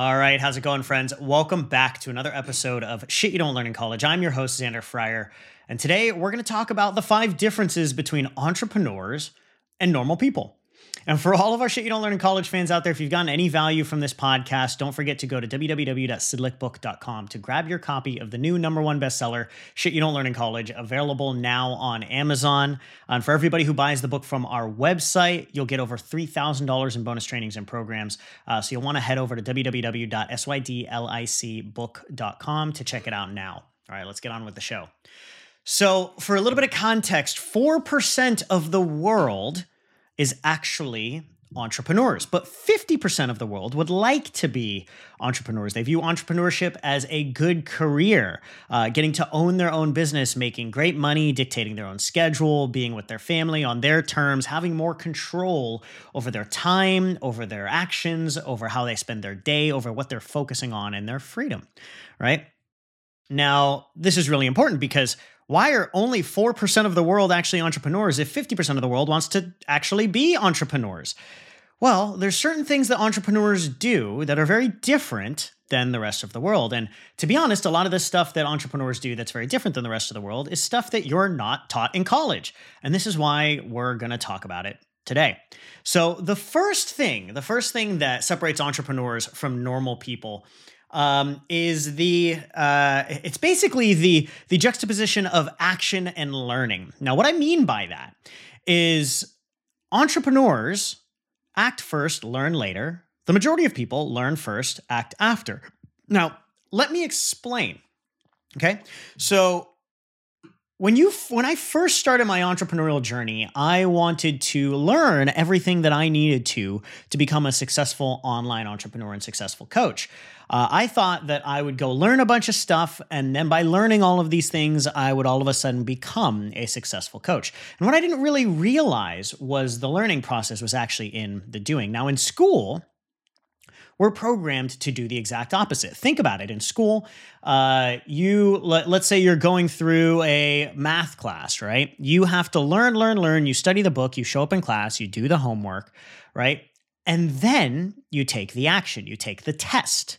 All right, how's it going, friends? Welcome back to another episode of Shit You Don't Learn in College. I'm your host, Xander Fryer, and today we're going to talk about the five differences between entrepreneurs and normal people. And for all of our shit you don't learn in college fans out there, if you've gotten any value from this podcast, don't forget to go to www.sydlicbook.com to grab your copy of the new number one bestseller, Shit You Don't Learn in College, available now on Amazon. And for everybody who buys the book from our website, you'll get over $3,000 in bonus trainings and programs. Uh, so you'll want to head over to www.sydlicbook.com to check it out now. All right, let's get on with the show. So, for a little bit of context, 4% of the world is actually entrepreneurs. But 50% of the world would like to be entrepreneurs. They view entrepreneurship as a good career, uh, getting to own their own business, making great money, dictating their own schedule, being with their family on their terms, having more control over their time, over their actions, over how they spend their day, over what they're focusing on, and their freedom, right? Now, this is really important because why are only 4% of the world actually entrepreneurs if 50% of the world wants to actually be entrepreneurs? Well, there's certain things that entrepreneurs do that are very different than the rest of the world. And to be honest, a lot of the stuff that entrepreneurs do that's very different than the rest of the world is stuff that you're not taught in college. And this is why we're going to talk about it today. So, the first thing, the first thing that separates entrepreneurs from normal people um, is the uh, it's basically the the juxtaposition of action and learning. Now, what I mean by that is entrepreneurs act first, learn later. The majority of people learn first, act after. Now, let me explain. Okay, so when you when I first started my entrepreneurial journey, I wanted to learn everything that I needed to to become a successful online entrepreneur and successful coach. Uh, I thought that I would go learn a bunch of stuff, and then by learning all of these things, I would all of a sudden become a successful coach. And what I didn't really realize was the learning process was actually in the doing. Now, in school, we're programmed to do the exact opposite. Think about it. In school, uh, you let, let's say you're going through a math class, right? You have to learn, learn, learn. You study the book, you show up in class, you do the homework, right? And then you take the action, you take the test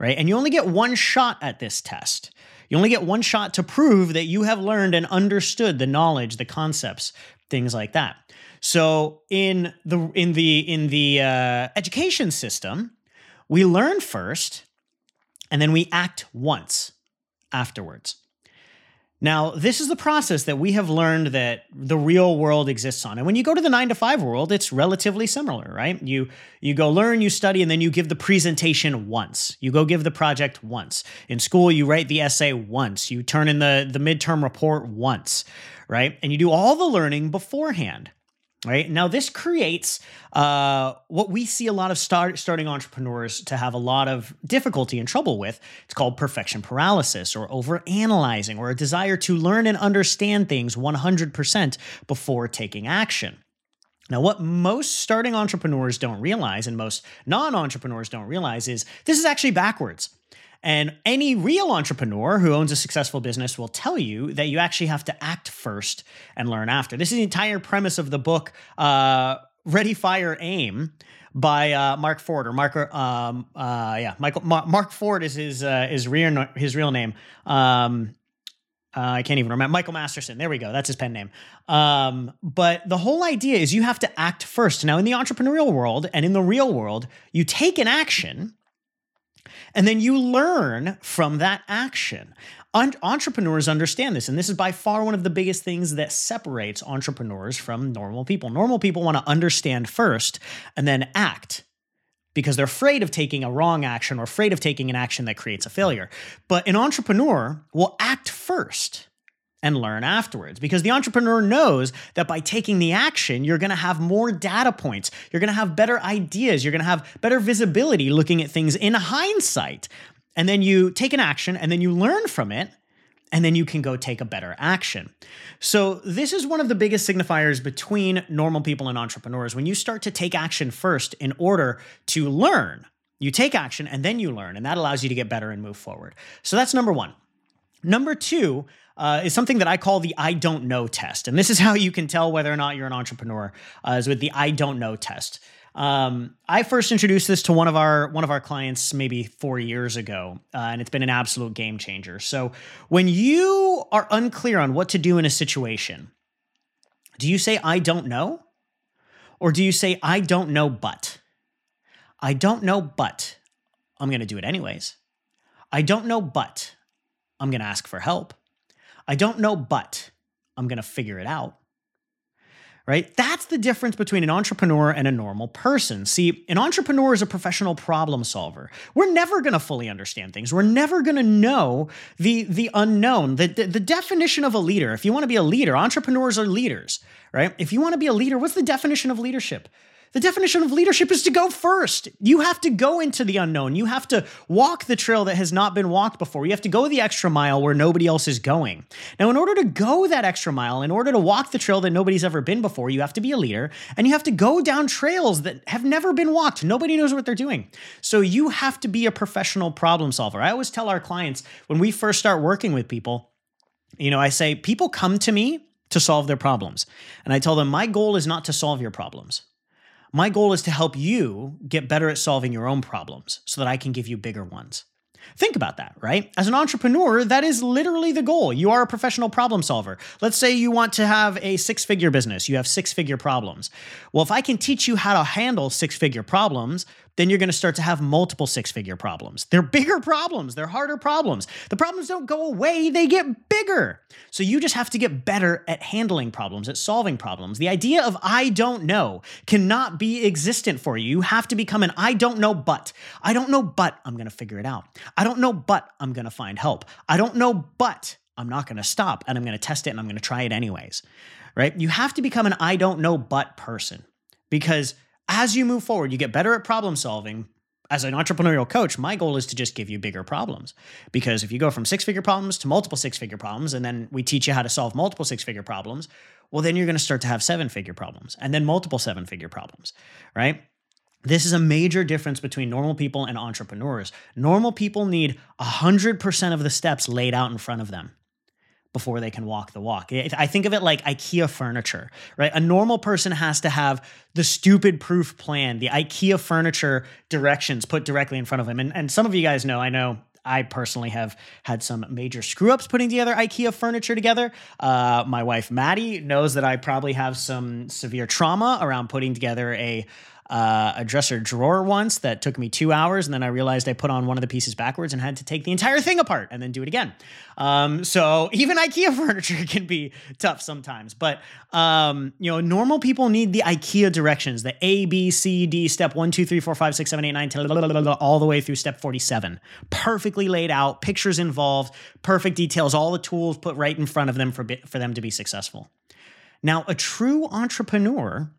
right? And you only get one shot at this test. You only get one shot to prove that you have learned and understood the knowledge, the concepts, things like that. So in the in the in the uh, education system, we learn first, and then we act once afterwards. Now, this is the process that we have learned that the real world exists on. And when you go to the 9 to 5 world, it's relatively similar, right? You you go learn, you study and then you give the presentation once. You go give the project once. In school, you write the essay once. You turn in the the midterm report once, right? And you do all the learning beforehand right? Now this creates uh, what we see a lot of start, starting entrepreneurs to have a lot of difficulty and trouble with. It's called perfection paralysis or over analyzing or a desire to learn and understand things 100% before taking action. Now, what most starting entrepreneurs don't realize and most non entrepreneurs don't realize is this is actually backwards. And any real entrepreneur who owns a successful business will tell you that you actually have to act first and learn after. This is the entire premise of the book, uh, Ready, Fire, Aim by uh, Mark Ford or Mark, um, uh, yeah, Michael Mark Ford is his uh, his real his real name. Um, Uh, I can't even remember. Michael Masterson. There we go. That's his pen name. Um, but the whole idea is you have to act first. Now, in the entrepreneurial world and in the real world, you take an action and then you learn from that action. Entrepreneurs understand this, and this is by far one of the biggest things that separates entrepreneurs from normal people. Normal people want to understand first and then act because they're afraid of taking a wrong action or afraid of taking an action that creates a failure. But an entrepreneur will act first and learn afterwards because the entrepreneur knows that by taking the action, you're going to have more data points. You're going to have better ideas. You're going to have better visibility looking at things in hindsight. And then you take an action and then you learn from it and then you can go take a better action. So, this is one of the biggest signifiers between normal people and entrepreneurs. When you start to take action first in order to learn, you take action and then you learn, and that allows you to get better and move forward. So, that's number one. Number two uh, is something that I call the I don't know test. And this is how you can tell whether or not you're an entrepreneur, uh, is with the I don't know test. Um, I first introduced this to one of our one of our clients maybe four years ago, uh, and it's been an absolute game changer. So when you are unclear on what to do in a situation, do you say I don't know, or do you say I don't know but? I don't know but I'm going to do it anyways. I don't know but I'm going to ask for help. I don't know but I'm going to figure it out right? That's the difference between an entrepreneur and a normal person. See, an entrepreneur is a professional problem solver. We're never going to fully understand things. We're never going to know the the unknown. The, the, the definition of a leader. If you want to be a leader, entrepreneurs are leaders, right? If you want to be a leader, what's the definition of leadership? The definition of leadership is to go first. You have to go into the unknown. You have to walk the trail that has not been walked before. You have to go the extra mile where nobody else is going. Now, in order to go that extra mile, in order to walk the trail that nobody's ever been before, you have to be a leader and you have to go down trails that have never been walked. Nobody knows what they're doing. So you have to be a professional problem solver. I always tell our clients when we first start working with people, you know, I say, people come to me to solve their problems. And I tell them, my goal is not to solve your problems. My goal is to help you get better at solving your own problems so that I can give you bigger ones. Think about that, right? As an entrepreneur, that is literally the goal. You are a professional problem solver. Let's say you want to have a six figure business, you have six figure problems. Well, if I can teach you how to handle six figure problems, then you're going to start to have multiple six figure problems. They're bigger problems, they're harder problems. The problems don't go away, they get bigger. So you just have to get better at handling problems, at solving problems. The idea of I don't know cannot be existent for you. You have to become an I don't know, but. I don't know, but I'm going to figure it out. I don't know, but I'm going to find help. I don't know, but I'm not going to stop and I'm going to test it and I'm going to try it anyways. Right? You have to become an I don't know, but person because as you move forward, you get better at problem solving. As an entrepreneurial coach, my goal is to just give you bigger problems. Because if you go from six figure problems to multiple six figure problems, and then we teach you how to solve multiple six figure problems, well, then you're going to start to have seven figure problems and then multiple seven figure problems, right? This is a major difference between normal people and entrepreneurs. Normal people need 100% of the steps laid out in front of them before they can walk the walk. I think of it like IKEA furniture, right? A normal person has to have the stupid proof plan, the IKEA furniture directions put directly in front of them. And, and some of you guys know, I know I personally have had some major screw ups putting together IKEA furniture together. Uh, my wife Maddie knows that I probably have some severe trauma around putting together a uh, a dresser drawer once that took me two hours, and then I realized I put on one of the pieces backwards and had to take the entire thing apart and then do it again. Um, so even IKEA furniture can be tough sometimes, but um, you know, normal people need the IKEA directions, the A, B, C, D, step one, two, three, four, five, six, seven, eight, nine, 10, all the way through step 47. Perfectly laid out, pictures involved, perfect details, all the tools put right in front of them for, for them to be successful. Now, a true entrepreneur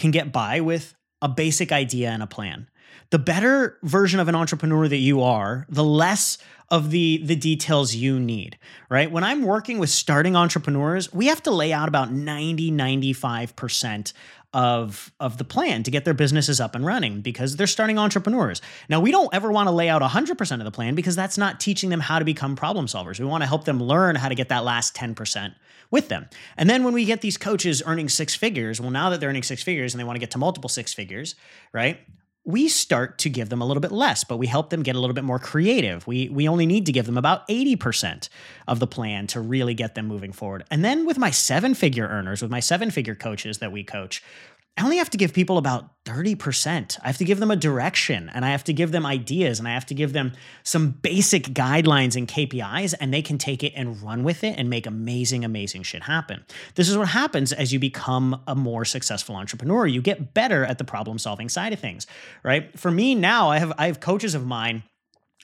can get by with a basic idea and a plan. The better version of an entrepreneur that you are, the less of the the details you need, right? When I'm working with starting entrepreneurs, we have to lay out about 90 95% of of the plan to get their businesses up and running because they're starting entrepreneurs. Now, we don't ever want to lay out 100% of the plan because that's not teaching them how to become problem solvers. We want to help them learn how to get that last 10% with them. And then when we get these coaches earning six figures, well, now that they're earning six figures and they want to get to multiple six figures, right? We start to give them a little bit less, but we help them get a little bit more creative. We we only need to give them about 80% of the plan to really get them moving forward. And then with my seven-figure earners, with my seven-figure coaches that we coach, I only have to give people about 30%. I have to give them a direction and I have to give them ideas and I have to give them some basic guidelines and KPIs, and they can take it and run with it and make amazing, amazing shit happen. This is what happens as you become a more successful entrepreneur. You get better at the problem solving side of things, right? For me now, I have I have coaches of mine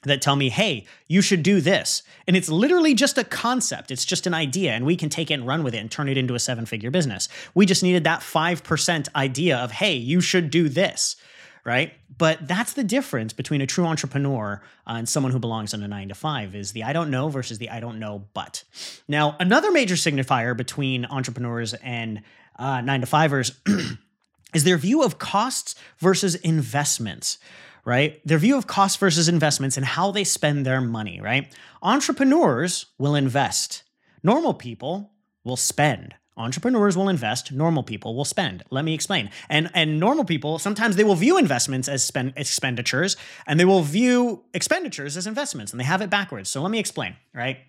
that tell me, hey, you should do this. And it's literally just a concept, it's just an idea, and we can take it and run with it and turn it into a seven figure business. We just needed that 5% idea of, hey, you should do this. Right. But that's the difference between a true entrepreneur uh, and someone who belongs in a nine to five is the I don't know versus the I don't know but. Now, another major signifier between entrepreneurs and uh, nine to fivers is their view of costs versus investments right? Their view of cost versus investments and how they spend their money, right? Entrepreneurs will invest. Normal people will spend. Entrepreneurs will invest, normal people will spend. Let me explain. And and normal people sometimes they will view investments as spend expenditures and they will view expenditures as investments and they have it backwards. So let me explain, right?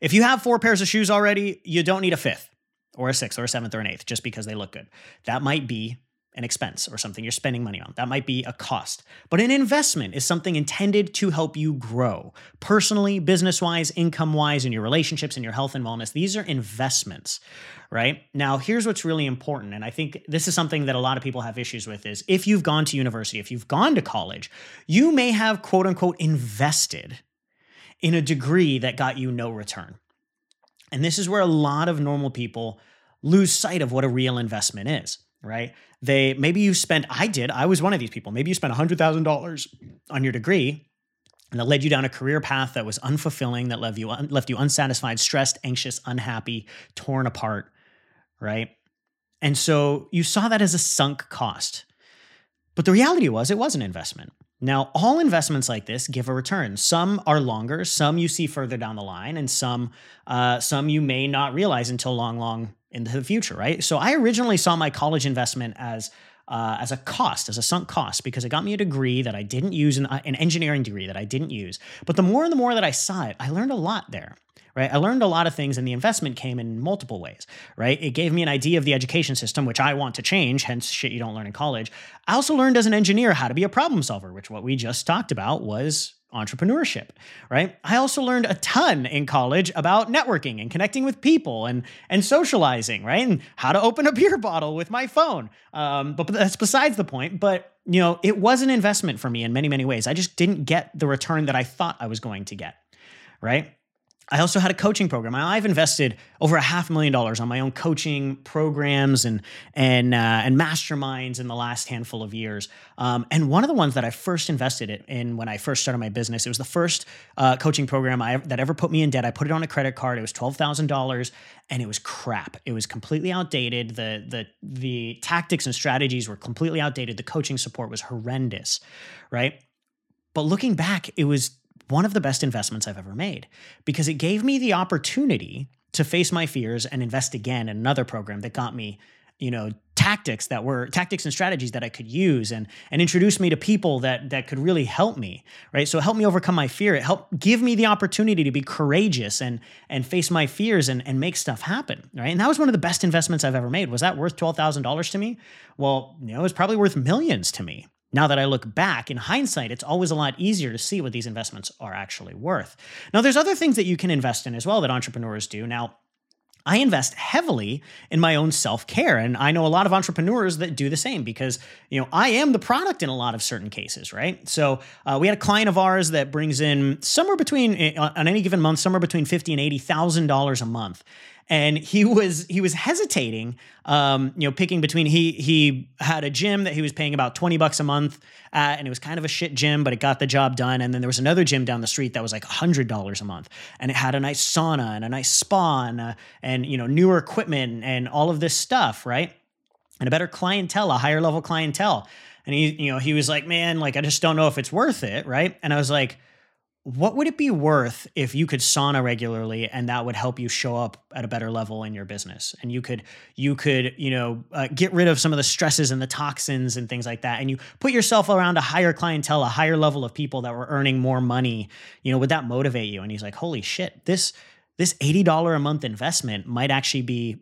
If you have four pairs of shoes already, you don't need a fifth or a sixth or a seventh or an eighth just because they look good. That might be an expense or something you're spending money on. That might be a cost. But an investment is something intended to help you grow personally, business wise, income wise, in your relationships, in your health and wellness. These are investments, right? Now, here's what's really important. And I think this is something that a lot of people have issues with is if you've gone to university, if you've gone to college, you may have quote unquote invested in a degree that got you no return. And this is where a lot of normal people lose sight of what a real investment is right? They maybe you spent, I did, I was one of these people. Maybe you spent $100,000 on your degree and that led you down a career path that was unfulfilling, that left you, left you unsatisfied, stressed, anxious, unhappy, torn apart, right? And so you saw that as a sunk cost. But the reality was it was an investment. Now, all investments like this give a return. Some are longer, some you see further down the line, and some uh, some you may not realize until long, long into the future, right? So I originally saw my college investment as uh, as a cost, as a sunk cost, because it got me a degree that I didn't use, an, an engineering degree that I didn't use. But the more and the more that I saw it, I learned a lot there right? I learned a lot of things and the investment came in multiple ways, right? It gave me an idea of the education system, which I want to change, hence shit you don't learn in college. I also learned as an engineer how to be a problem solver, which what we just talked about was entrepreneurship, right? I also learned a ton in college about networking and connecting with people and and socializing, right? And how to open a beer bottle with my phone. Um, but, but that's besides the point. But you know, it was an investment for me in many many ways. I just didn't get the return that I thought I was going to get, right? I also had a coaching program. I've invested over a half million dollars on my own coaching programs and and uh, and masterminds in the last handful of years. Um, and one of the ones that I first invested in when I first started my business, it was the first uh, coaching program I, that ever put me in debt. I put it on a credit card. It was twelve thousand dollars, and it was crap. It was completely outdated. the the The tactics and strategies were completely outdated. The coaching support was horrendous, right? But looking back, it was one of the best investments I've ever made because it gave me the opportunity to face my fears and invest again in another program that got me, you know, tactics that were tactics and strategies that I could use and and introduce me to people that that could really help me, right? So help me overcome my fear. It helped give me the opportunity to be courageous and and face my fears and and make stuff happen, right? And that was one of the best investments I've ever made. Was that worth $12,000 to me? Well, you know, it was probably worth millions to me, now that I look back in hindsight, it's always a lot easier to see what these investments are actually worth. Now, there's other things that you can invest in as well that entrepreneurs do. Now, I invest heavily in my own self-care and I know a lot of entrepreneurs that do the same because you know I am the product in a lot of certain cases right so uh, we had a client of ours that brings in somewhere between eh, on any given month somewhere between 50 and 80 thousand dollars a month and he was he was hesitating um, you know picking between he he had a gym that he was paying about 20 bucks a month at, and it was kind of a shit gym but it got the job done. And then there was another gym down the street that was like $100 a month. And it had a nice sauna and a nice spa and, uh, and you know newer equipment and all of this stuff right? And a better clientele a higher level clientele. And he you know he was like man like i just don't know if it's worth it right? And i was like what would it be worth if you could sauna regularly and that would help you show up at a better level in your business? And you could you could you know uh, get rid of some of the stresses and the toxins and things like that and you put yourself around a higher clientele a higher level of people that were earning more money you know would that motivate you? And he's like holy shit this this $80 a month investment might actually be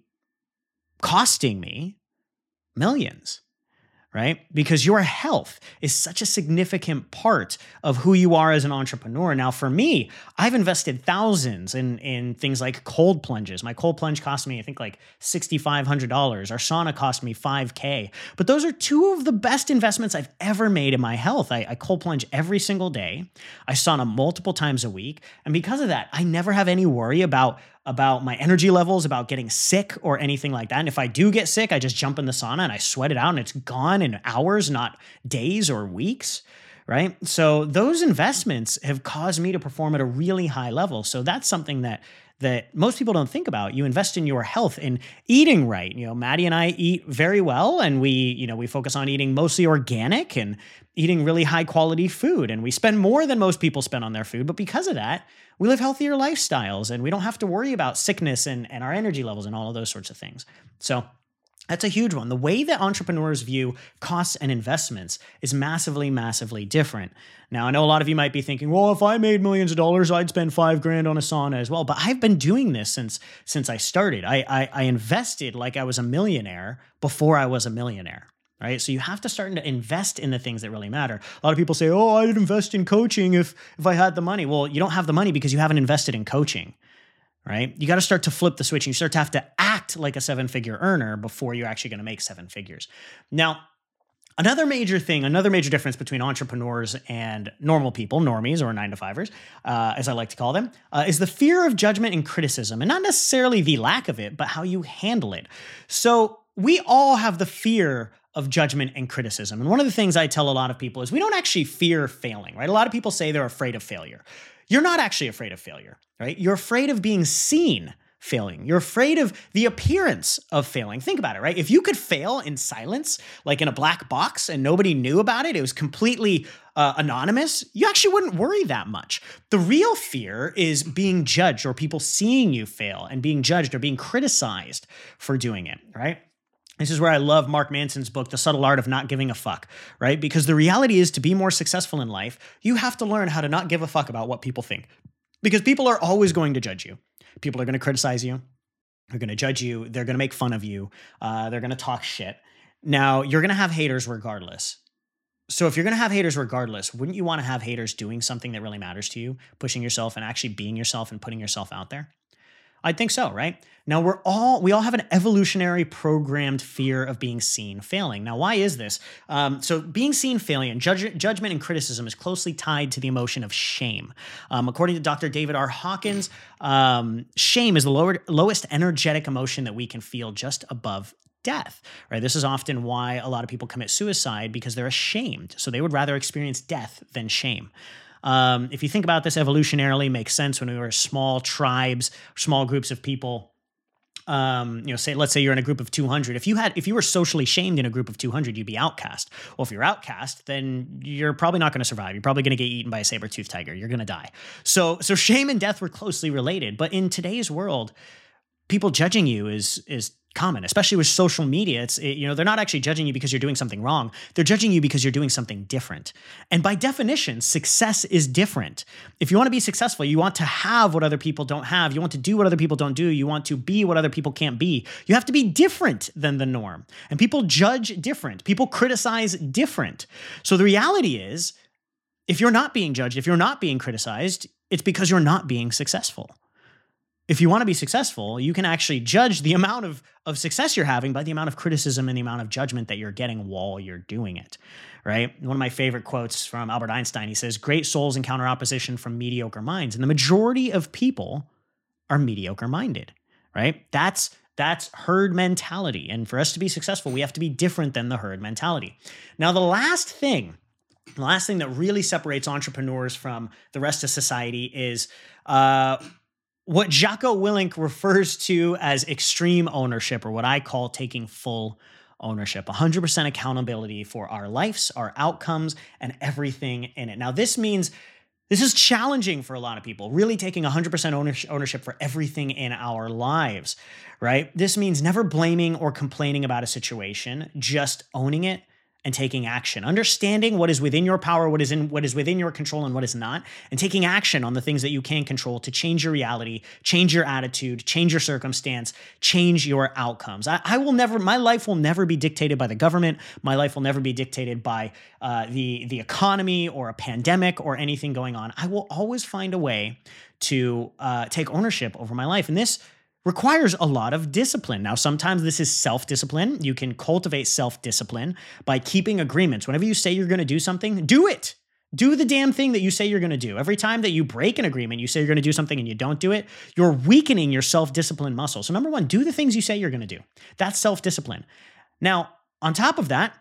costing me millions right? Because your health is such a significant part of who you are as an entrepreneur. Now, for me, I've invested thousands in, in things like cold plunges. My cold plunge cost me, I think, like $6,500. Our sauna cost me 5K. But those are two of the best investments I've ever made in my health. I, I cold plunge every single day, I sauna multiple times a week. And because of that, I never have any worry about about my energy levels, about getting sick or anything like that. And if I do get sick, I just jump in the sauna and I sweat it out and it's gone in hours, not days or weeks. Right. So those investments have caused me to perform at a really high level. So that's something that that most people don't think about. You invest in your health in eating right. You know, Maddie and I eat very well and we, you know, we focus on eating mostly organic and eating really high quality food and we spend more than most people spend on their food, but because of that, we live healthier lifestyles and we don't have to worry about sickness and, and our energy levels and all of those sorts of things. So that's a huge one. The way that entrepreneurs view costs and investments is massively, massively different. Now, I know a lot of you might be thinking, well, if I made millions of dollars, I'd spend five grand on a sauna as well. But I've been doing this since since I started. I, I, I invested like I was a millionaire before I was a millionaire right so you have to start to invest in the things that really matter a lot of people say oh i'd invest in coaching if if i had the money well you don't have the money because you haven't invested in coaching right you got to start to flip the switch and you start to have to act like a seven figure earner before you're actually going to make seven figures now Another major thing, another major difference between entrepreneurs and normal people, normies or nine to fivers, uh, as I like to call them, uh, is the fear of judgment and criticism, and not necessarily the lack of it, but how you handle it. So we all have the fear of judgment and criticism. And one of the things I tell a lot of people is we don't actually fear failing, right? A lot of people say they're afraid of failure. You're not actually afraid of failure, right? You're afraid of being seen failing. You're afraid of the appearance of failing. Think about it, right? If you could fail in silence, like in a black box, and nobody knew about it, it was completely uh, anonymous, you actually wouldn't worry that much. The real fear is being judged or people seeing you fail and being judged or being criticized for doing it, right? This is where I love Mark Manson's book, The Subtle Art of Not Giving a Fuck, right? Because the reality is to be more successful in life, you have to learn how to not give a fuck about what people think. Because people are always going to judge you. People are going to criticize you. They're going to judge you. They're going to make fun of you. Uh, they're going to talk shit. Now, you're going to have haters regardless. So, if you're going to have haters regardless, wouldn't you want to have haters doing something that really matters to you, pushing yourself and actually being yourself and putting yourself out there? I think so, right? Now we're all we all have an evolutionary programmed fear of being seen failing. Now, why is this? Um, so, being seen failing, judge, judgment and criticism is closely tied to the emotion of shame. Um, according to Dr. David R. Hawkins, um, shame is the lower, lowest energetic emotion that we can feel, just above death. Right? This is often why a lot of people commit suicide because they're ashamed. So they would rather experience death than shame. Um, if you think about this evolutionarily, makes sense when we were small tribes, small groups of people. Um, you know, say let's say you're in a group of 200. If you had, if you were socially shamed in a group of 200, you'd be outcast. Well, if you're outcast, then you're probably not going to survive. You're probably going to get eaten by a saber tooth tiger. You're going to die. So, so shame and death were closely related. But in today's world, people judging you is is common, especially with social media. It's it, you know they're not actually judging you because you're doing something wrong. They're judging you because you're doing something different. And by definition, success is different. If you want to be successful, you want to have what other people don't have. You want to do what other people don't do. You want to be what other people can't be. You have to be different than the norm. And people judge different. People criticize different. So the reality is if you're not being judged, if you're not being criticized, it's because you're not being successful if you want to be successful, you can actually judge the amount of, of success you're having by the amount of criticism and the amount of judgment that you're getting while you're doing it, right? One of my favorite quotes from Albert Einstein he says, Great souls encounter opposition from mediocre minds, and the majority of people are mediocre minded, right? That's that's herd mentality. And for us to be successful, we have to be different than the herd mentality. Now, the last thing, the last thing that really separates entrepreneurs from the rest of society is uh, what Jocko Willink refers to as extreme ownership, or what I call taking full ownership 100% accountability for our lives, our outcomes, and everything in it. Now, this means This is challenging for a lot of people, really taking 100% ownership for everything in our lives, right? This means never blaming or complaining about a situation, just owning it and taking action. Understanding what is within your power what is in what is within your control and what is not and taking action on the things that you can control to change your reality change your attitude change your circumstance change your outcomes. I, I will never my life will never be dictated by the government. My life will never be dictated by uh, the the economy or a pandemic or anything going on. I will always find a way to uh, take ownership over my life. And this requires a lot of discipline. Now, sometimes this is self discipline. You can cultivate self discipline by keeping agreements. Whenever you say you're going to do something, do it. Do the damn thing that you say you're going to do. Every time that you break an agreement, you say you're going to do something and you don't do it, you're weakening your self discipline muscle. So, number one, do the things you say you're going to do. That's self discipline. Now, on top of that,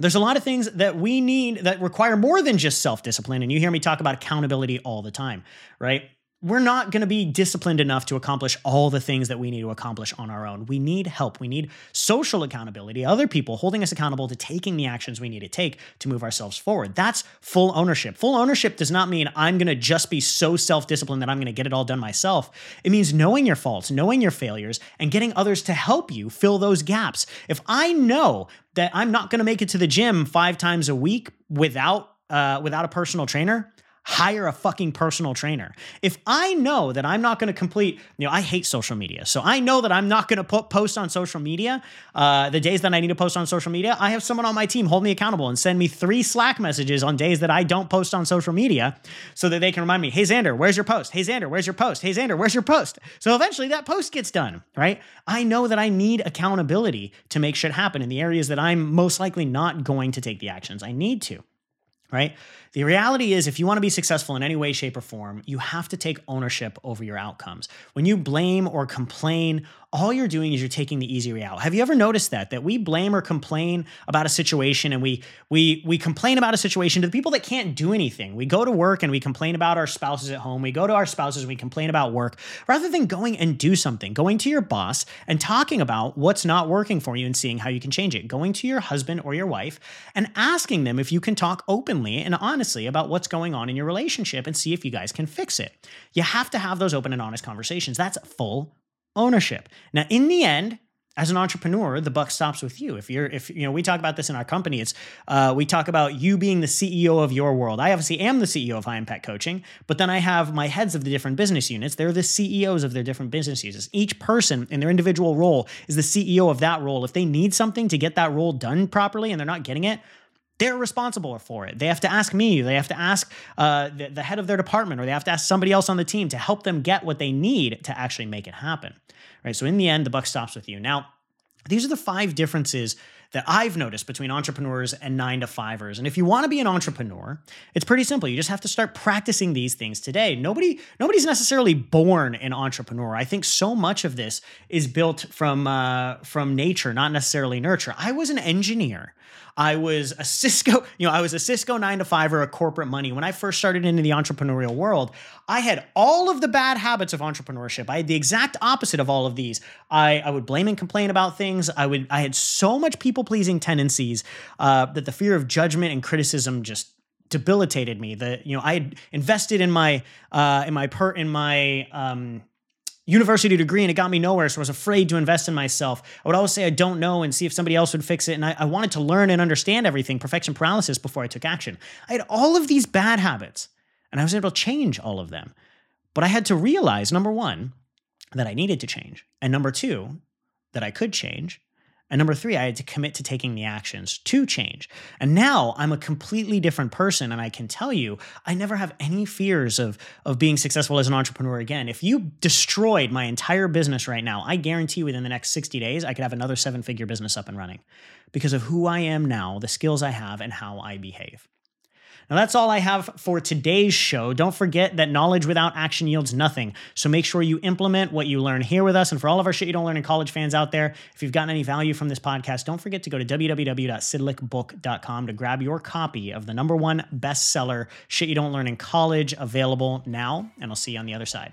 there's a lot of things that we need that require more than just self discipline. And you hear me talk about accountability all the time, right? We're not going to be disciplined enough to accomplish all the things that we need to accomplish on our own. We need help. We need social accountability, other people holding us accountable to taking the actions we need to take to move ourselves forward. That's full ownership. Full ownership does not mean I'm going to just be so self disciplined that I'm going to get it all done myself. It means knowing your faults, knowing your failures, and getting others to help you fill those gaps. If I know that I'm not going to make it to the gym five times a week without uh, without a personal trainer, hire a fucking personal trainer. If I know that I'm not going to complete, you know, I hate social media. So I know that I'm not going to put post on social media uh, the days that I need to post on social media. I have someone on my team hold me accountable and send me three Slack messages on days that I don't post on social media so that they can remind me, hey, Xander, where's your post? Hey, Xander, where's your post? Hey, Xander, where's your post? So eventually that post gets done, right? I know that I need accountability to make shit happen in the areas that I'm most likely not going to take the actions I need to right? The reality is, if you want to be successful in any way, shape, or form, you have to take ownership over your outcomes. When you blame or complain all you're doing is you're taking the easy way out. Have you ever noticed that that we blame or complain about a situation and we we we complain about a situation to the people that can't do anything. We go to work and we complain about our spouses at home. We go to our spouses and we complain about work rather than going and do something. Going to your boss and talking about what's not working for you and seeing how you can change it. Going to your husband or your wife and asking them if you can talk openly and honestly about what's going on in your relationship and see if you guys can fix it. You have to have those open and honest conversations. That's full ownership. Now, in the end, as an entrepreneur, the buck stops with you. If you're, if you know, we talk about this in our company. It's uh, we talk about you being the CEO of your world. I obviously am the CEO of High Impact Coaching, but then I have my heads of the different business units. They're the CEOs of their different business units. Each person in their individual role is the CEO of that role. If they need something to get that role done properly and they're not getting it, they're responsible for it. They have to ask me, they have to ask uh, the, the head of their department, or they have to ask somebody else on the team to help them get what they need to actually make it happen. Right. So in the end, the buck stops with you. Now, these are the five differences that I've noticed between entrepreneurs and nine to fivers. And if you want to be an entrepreneur, it's pretty simple. You just have to start practicing these things today. Nobody, nobody's necessarily born an entrepreneur. I think so much of this is built from uh, from nature, not necessarily nurture. I was an engineer. I was a Cisco, you know, I was a Cisco nine to five or a corporate money. When I first started into the entrepreneurial world, I had all of the bad habits of entrepreneurship. I had the exact opposite of all of these. I, I would blame and complain about things. I would I had so much people pleasing tendencies uh, that the fear of judgment and criticism just debilitated me. That you know I had invested in my uh, in my per in my um, university degree and it got me nowhere. So I was afraid to invest in myself. I would always say I don't know and see if somebody else would fix it. And I, I, wanted to learn and understand everything, perfection paralysis, before I took action. I had all of these bad habits and I was able to change all of them. But I had to realize number one, that I needed to change. And number two, that I could change. And number three, I had to commit to taking the actions to change. And now I'm a completely different person. And I can tell you, I never have any fears of, of being successful as an entrepreneur again. If you destroyed my entire business right now, I guarantee within the next 60 days, I could have another seven figure business up and running because of who I am now, the skills I have, and how I behave. Now, that's all I have for today's show. Don't forget that knowledge without action yields nothing. So make sure you implement what you learn here with us. And for all of our shit you don't learn in college fans out there, if you've gotten any value from this podcast, don't forget to go to www.sydlicbook.com to grab your copy of the number one bestseller, Shit You Don't Learn in College, available now. And I'll see you on the other side.